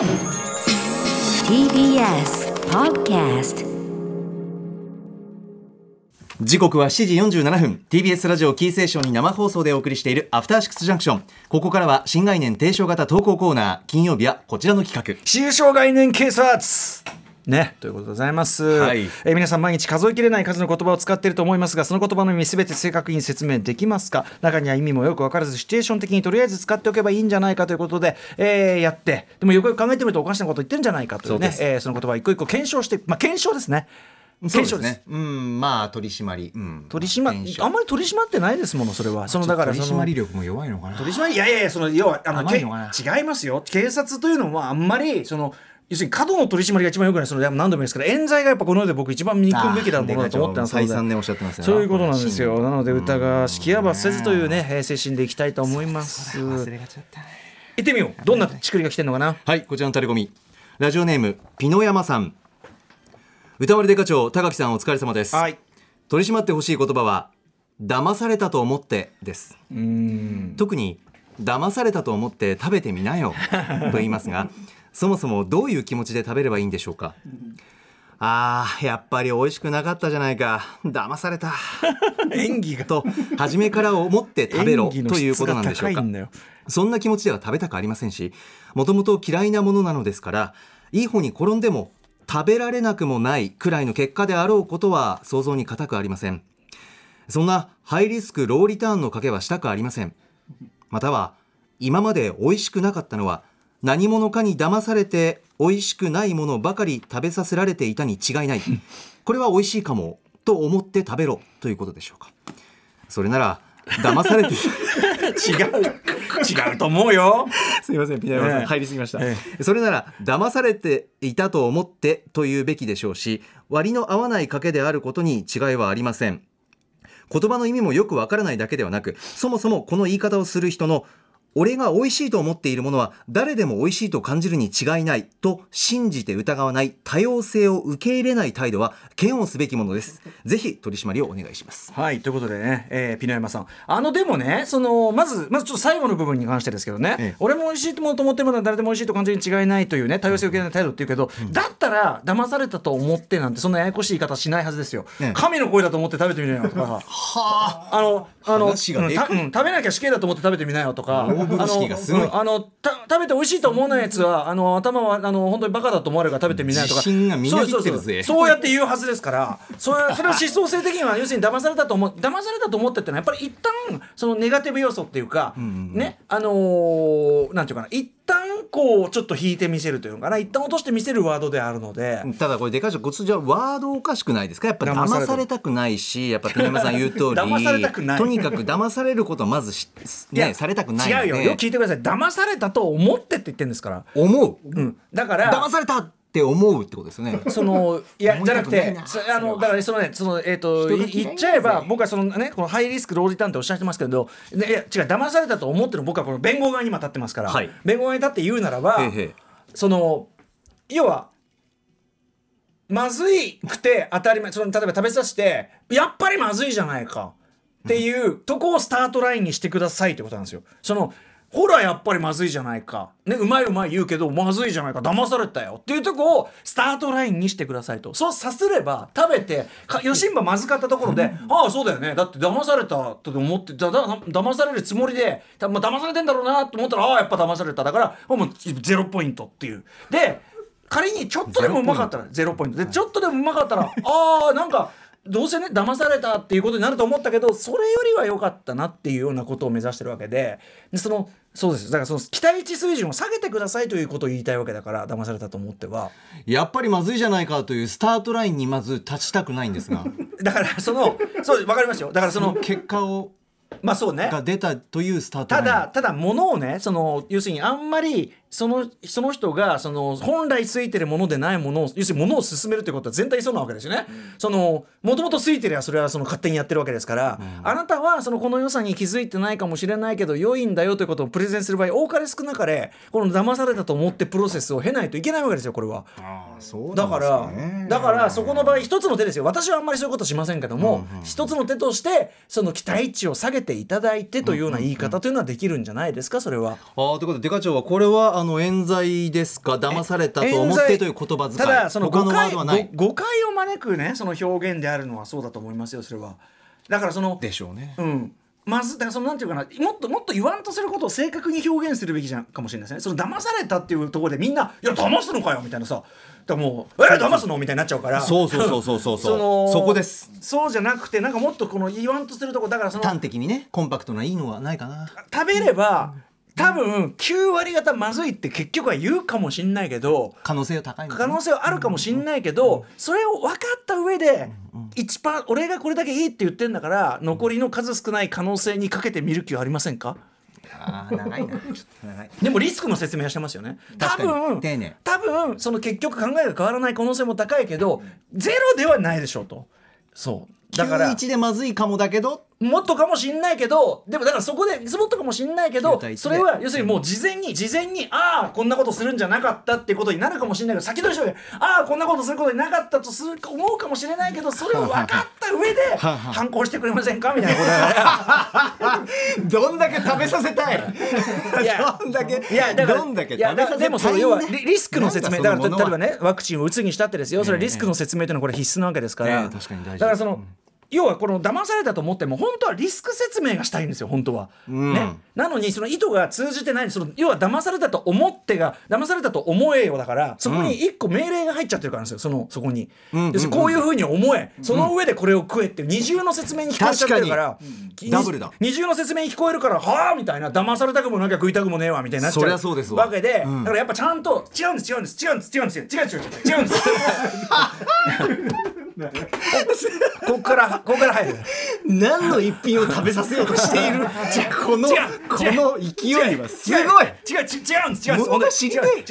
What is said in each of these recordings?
TBS Podcast 時刻は7時47分。TBS ラジオキーセーションに生放送でお送りしているアフターシックスジャンクションここからは新概念提唱型投稿コーナー金曜日はこちらの企画。中小概念警察ね、ということでございます、はい。えー皆さん毎日数えきれない数の言葉を使っていると思いますがその言葉の意味すべて正確に説明できますか？中には意味もよく分からずシチュエーション的にとりあえず使っておけばいいんじゃないかということで、えーやって。でもよくよく考えてみるとおかしなこと言ってるんじゃないかというねそえーその言葉を一個一個検証してまあ検証ですね。そう検証です。ねうんまあ取り締まり、うん、取り締ま検証。あんまり取り締まってないですものそれは。そのだから取締まり力も弱いのかな。取り締まりいやいやその要はあの違いますよ。警察というのはあんまりその要するに過度の取り締まりが一番よくない。その何度も言いますから冤罪がやっぱこの世で僕一番憎むべきだものだと思ってますので再三ねおっしゃってますそういうことなんですよ。なので歌が式やばせずというねえー精神でいきたいと思います。忘れがちゃった。ね行ってみよう。どんなちくりが来てんのかな？はいこちらのタレコミ。ラジオネームピノヤマさん。歌割りデカ長高木さんお疲れ様です、はい。取り締まってほしい言葉は騙されたと思ってです。特に騙されたと思って食べてみなよと言いますが そもそもどういう気持ちで食べればいいんでしょうか？あーやっぱり美味しくなかったじゃないか。騙された。演技が。と初めから思って食べろ ということなんでしょうか？そんな気持ちでは食べたくありませんしもともと嫌いなものなのですからいい方に転んでも食べられなくもないくらいの結果であろうことは想像に難くありません。そんなハイリスクローリターンの賭けはしたくありません。または今まで美味しくなかったのは何者かに騙されて美味しくないものばかり食べさせられていたに違いない。これは美味しいかもと思って食べろということでしょうか。それなら騙されて 違う。違うと思うよ。すみませんピナヤマさん、ええ。入りすぎました、え。それなら騙されていたと思ってというべきでしょうし割の合わない賭けであることに違いはありません。言葉の意味もよくわからないだけではなくそもそもこの言い方をする人の俺が美味しいと思っているものは誰でも美味しいと感じるに違いないと信じて疑わない多様性を受け入れない態度は嫌悪すべきものです。ぜひ取り締まりをお願いします。はいということでね、えーピノヤマさん。あのでもねそのまずまずちょっと最後の部分に関してですけどね、ええ。俺も美味しいと思ってるものは誰でも美味しいと感じるに違いないというね多様性を受け入れない態度っていうけど、だったら騙されたと思ってなんてそんなややこしい言い方しないはずですよ、ええ。神の声だと思って食べてみなよとか。はあ。あのあの、うん食べなきゃ死刑だと思って食べてみなよとか、あのうんあのた食べて美味しいと思わないやつはあの頭はあの本当にバカだと思われるから食べてみなよとか、そうそうそう。そうやって言うはずですから、それそれは思想性的には要するに騙されたと思う騙されたと思ってってのはやっぱり一旦そのネガティブ要素っていうか、ねあのーなんていうかな一旦こうちょっと引いてみせるというのかな。一旦落としてみせるワードであるので。ただこれでかいしごつじゃワードおかしくないですか？やっぱ騙された騙されたくないしやっぱピナヤマさん言う通り騙されたくない。とにかく騙されることはまずし、ね、されたくない違うよ。よく聞いてください。騙されたと思ってって言ってるんですから、思う。うん、だから騙されたって思うってことですよね。そのいやじゃなくてそあのだからそのねそのえっ、とい人が嫌いなんだぜ言っちゃえば僕はそのねこのハイリスクローリターンっておっしゃってますけど、ね、いや違う騙されたと思ってる僕はこの弁護側に今立ってますから、はい。弁護側に立って言うならば、その要はまずいくて当たり前その例えば食べさせてやっぱりまずいじゃないかっていうとこをスタートラインにしてくださいってことなんですよ。そのほらやっぱりまずいじゃないか、ね、うまいうまい言うけどまずいじゃないか。騙されたよ。っていうとこをスタートラインにしてくださいと。そうさすれば食べてかよしんばまずかったところでああそうだよね。だって騙されたと思ってだだ騙されるつもりでた、まあ、騙されてんだろうなと思ったらああやっぱ騙された。だからもうゼロポイントっていう。で仮にちょっとでもうまかったらゼロポイント。でちょっとでもうまかったら ああなんかどうせね騙されたっていうことになると思ったけどそれよりは良かったなっていうようなことを目指してるわけででそのそうですだからその期待値水準を下げてくださいということを言いたいわけだから騙されたと思っては。やっぱりまずいじゃないかというスタートラインにまず立ちたくないんですが。だからそのそうわかりますよ。だからその結果をまあそうね。が出たというスタートただただ物をねその要するにあんまりそのその人がその本来ついてるものでないものを要するに物を進めるということは全体そうなわけですよね。そのもともとついてりゃそれはその勝手にやってるわけですから、あなたはそのこの良さに気づいてないかもしれないけど良いんだよということをプレゼンする場合多かれ少なかれこの騙されたと思ってプロセスを経ないといけないわけですよこれは。ああそうだから、だからそこの場合一つの手ですよ私はあんまりそういうことしませんけども、一つの手としてその期待値を下げていただいてというような言い方というのはできるんじゃないですかそれは。ああということでデカ長はこれはあの冤罪ですか？騙されたと思ってという言葉遣い。ただその誤解ドはない。ご誤解を招くねその表現であるのはそうだと思いますよそれは。だからそのでしょうね。うん。まずだからそのなんていうかなもっともっと言わんとすることを正確に表現するべきじゃんかもしれないですね。その騙されたっていうところでみんな「いや騙すのかよ」みたいなさ。だもう「え騙すの?」みたいになっちゃうから。そうそうそうそうそうそう。のそこです。そうじゃなくてなんかもっとこの言わんとするとこだからその端的にねコンパクトないいのはないかな。食べれば多分9割方まずいって結局は言うかもしんないけど可能性は高いのかな可能性はあるかもしんないけどそれを分かった上で1パー俺がこれだけいいって言ってんだから残りの数少ない可能性にかけてみる気はありませんか？あー長いな。ちょっと長い。でもリスクの説明はしてますよね。多分丁寧。多分その結局考えが変わらない可能性も高いけどゼロではないでしょうと。そう。だから91でまずいかもだけどもっとかもしんないけどでもだからそこでもっとかもしんないけど9対1で。それは要するにもう事前に事前にああこんなことするんじゃなかったってことになるかもしれないけど先取りしておいてああこんなことすることになかったとする思うかもしれないけどそれを分かった上で反抗してくれませんか？みたいなことどんだけ食べさせたい？らいや。どんだけいやだからどんだけいや食べさせたい？でもその要はリリスクの説明だから例えばねワクチンを打つにしたってですよ。それはリスクの説明というのはこれ必須なわけですから、ええ確かに大事。だからその、要はこの騙されたと思っても本当はリスク説明がしたいんですよ本当は、ん。ね、なのにその意図が通じてないその要は騙されたと思ってが騙されたと思えよだからそこに一個命令が入っちゃってるからですよそのそこに、うんうん要するにこういうふうに思え、その上でこれを食えって二重の説明に聞こえちゃってるからに。ダブルだ。二重の説明に聞こえるからはあみたいな騙されたくもなきゃ食いたくもねえわみたいになっちゃうそりゃそうですわ。わけで、うん。だからやっぱちゃんと違うんです違うんです違うんです違うんです違う違う違う違うんです ここからここから入る。何の一品を食べさせようとしている？この違うこの勢いはすごい。違う違う違うんです。違うんです。物が知りたい違う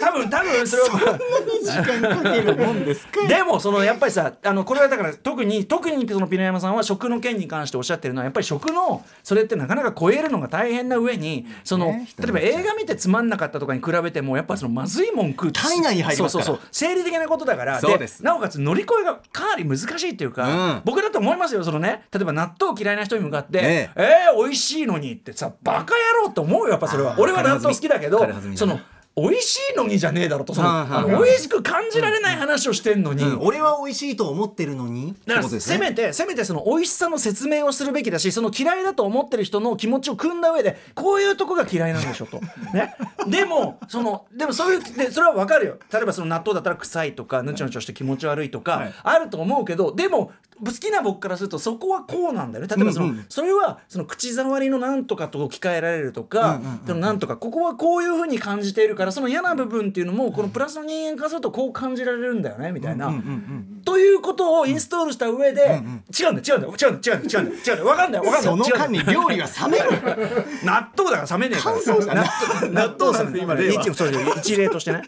多分多分それは。時間かけるもんですか？でもそのやっぱりさあのこれはだから特に特にそのピノヤマさんは食の件に関しておっしゃってるのはやっぱり食のそれってなかなか超えるのが大変な上にその、ね例えば映画見てつまんなかったとかに比べてもやっぱそのまずいもん食う体内に入りますから。そうそうそう。生理的なことだから。なおかつ乗り越えがかなり難しいっていうか、うん。僕だと思いますよそのね。例えば納豆嫌いな人に向かってえ「え。ー、美味しいのに」ってさバカ野郎って思うよやっぱそれは。俺は納豆好きだけどその美味しいのにじゃねえだろとその美味しく感じられない話をしてんのに、うん。俺は美味しいと思ってるのにだからせめてせめてその美味しさの説明をするべきだしその嫌いだと思ってる人の気持ちを汲んだ上でこういうとこが嫌いなんでしょと。ね、でもそのでもそういうでそれは分かるよ。例えばその納豆だったら臭いとかぬちょぬちょして気持ち悪いとか、はい。あると思うけどでも好きな僕からするとそこはこうなんだよね。例えばその、うんうん。それはその口触りのなんとかと置き換えられるとか、うんうんうんそのなんとかここはこういうふうに感じているからその嫌な部分っていうのもこのプラスの人間からするとこう感じられるんだよねみたいな。うんうんうんということをインストールした上で、違うんだよ違うんだよ違うんだよ違うんだよ違うんだよ違うんだよ分 かんない分かんない。その間に料理は冷める。納豆だから冷めねえから。乾燥した納納豆なんです今例は一例としてね、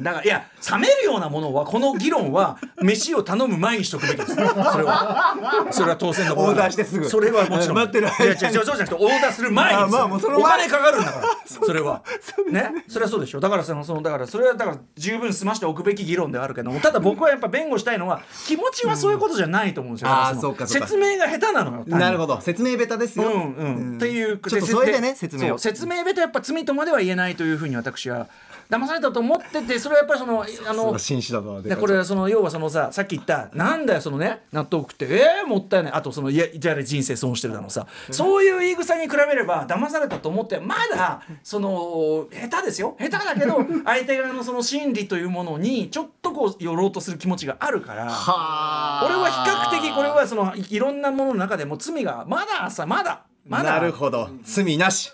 だからいや冷めるようなものはこの議論は飯を頼む前にしとくべきです。それは。それは当然のことだオーダーしてすぐ。それはもちろん。待ってるいや違う違うそうじゃなくてオーダーす。る前にです。よあまあもうそのお前金かかるんだから。それは。ね？それはそうでしょ。だからそのそのだからそれはだから十分済ましておくべき議論ではあるけども。ただ僕はやっぱ弁護したいのは気持ちはそういうことじゃないと思うんですよ、うん。あーそうかそうか。説明が下手なのよなるほど。説明下手ですよ。うんうん、っていうちょっとそれでねで説明を。説明べとやっぱ罪とまでは言えないというふうに私は騙されたと思っててそれはやっぱりそのあの紳士だなでこれはその要はそのささっき言ったなんだよそのね納豆食ってえー、もったいない。あとそのいやじゃあ人生損してるだのさそういう言い草に比べれば騙されたと思ってまだその下手ですよ。下手だけど 相手側のその心理というものにちょっとこう寄ろうとする気持ちがあるから。は俺は比較的これはそのいいろんなものの中でも罪がまださまだまだ。なるほど。罪なし。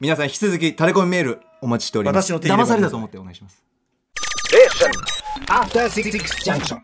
皆さん引き続きタレコミメールお待ちしております私の手入れ騙されたと思ってお願いします After Six Junction.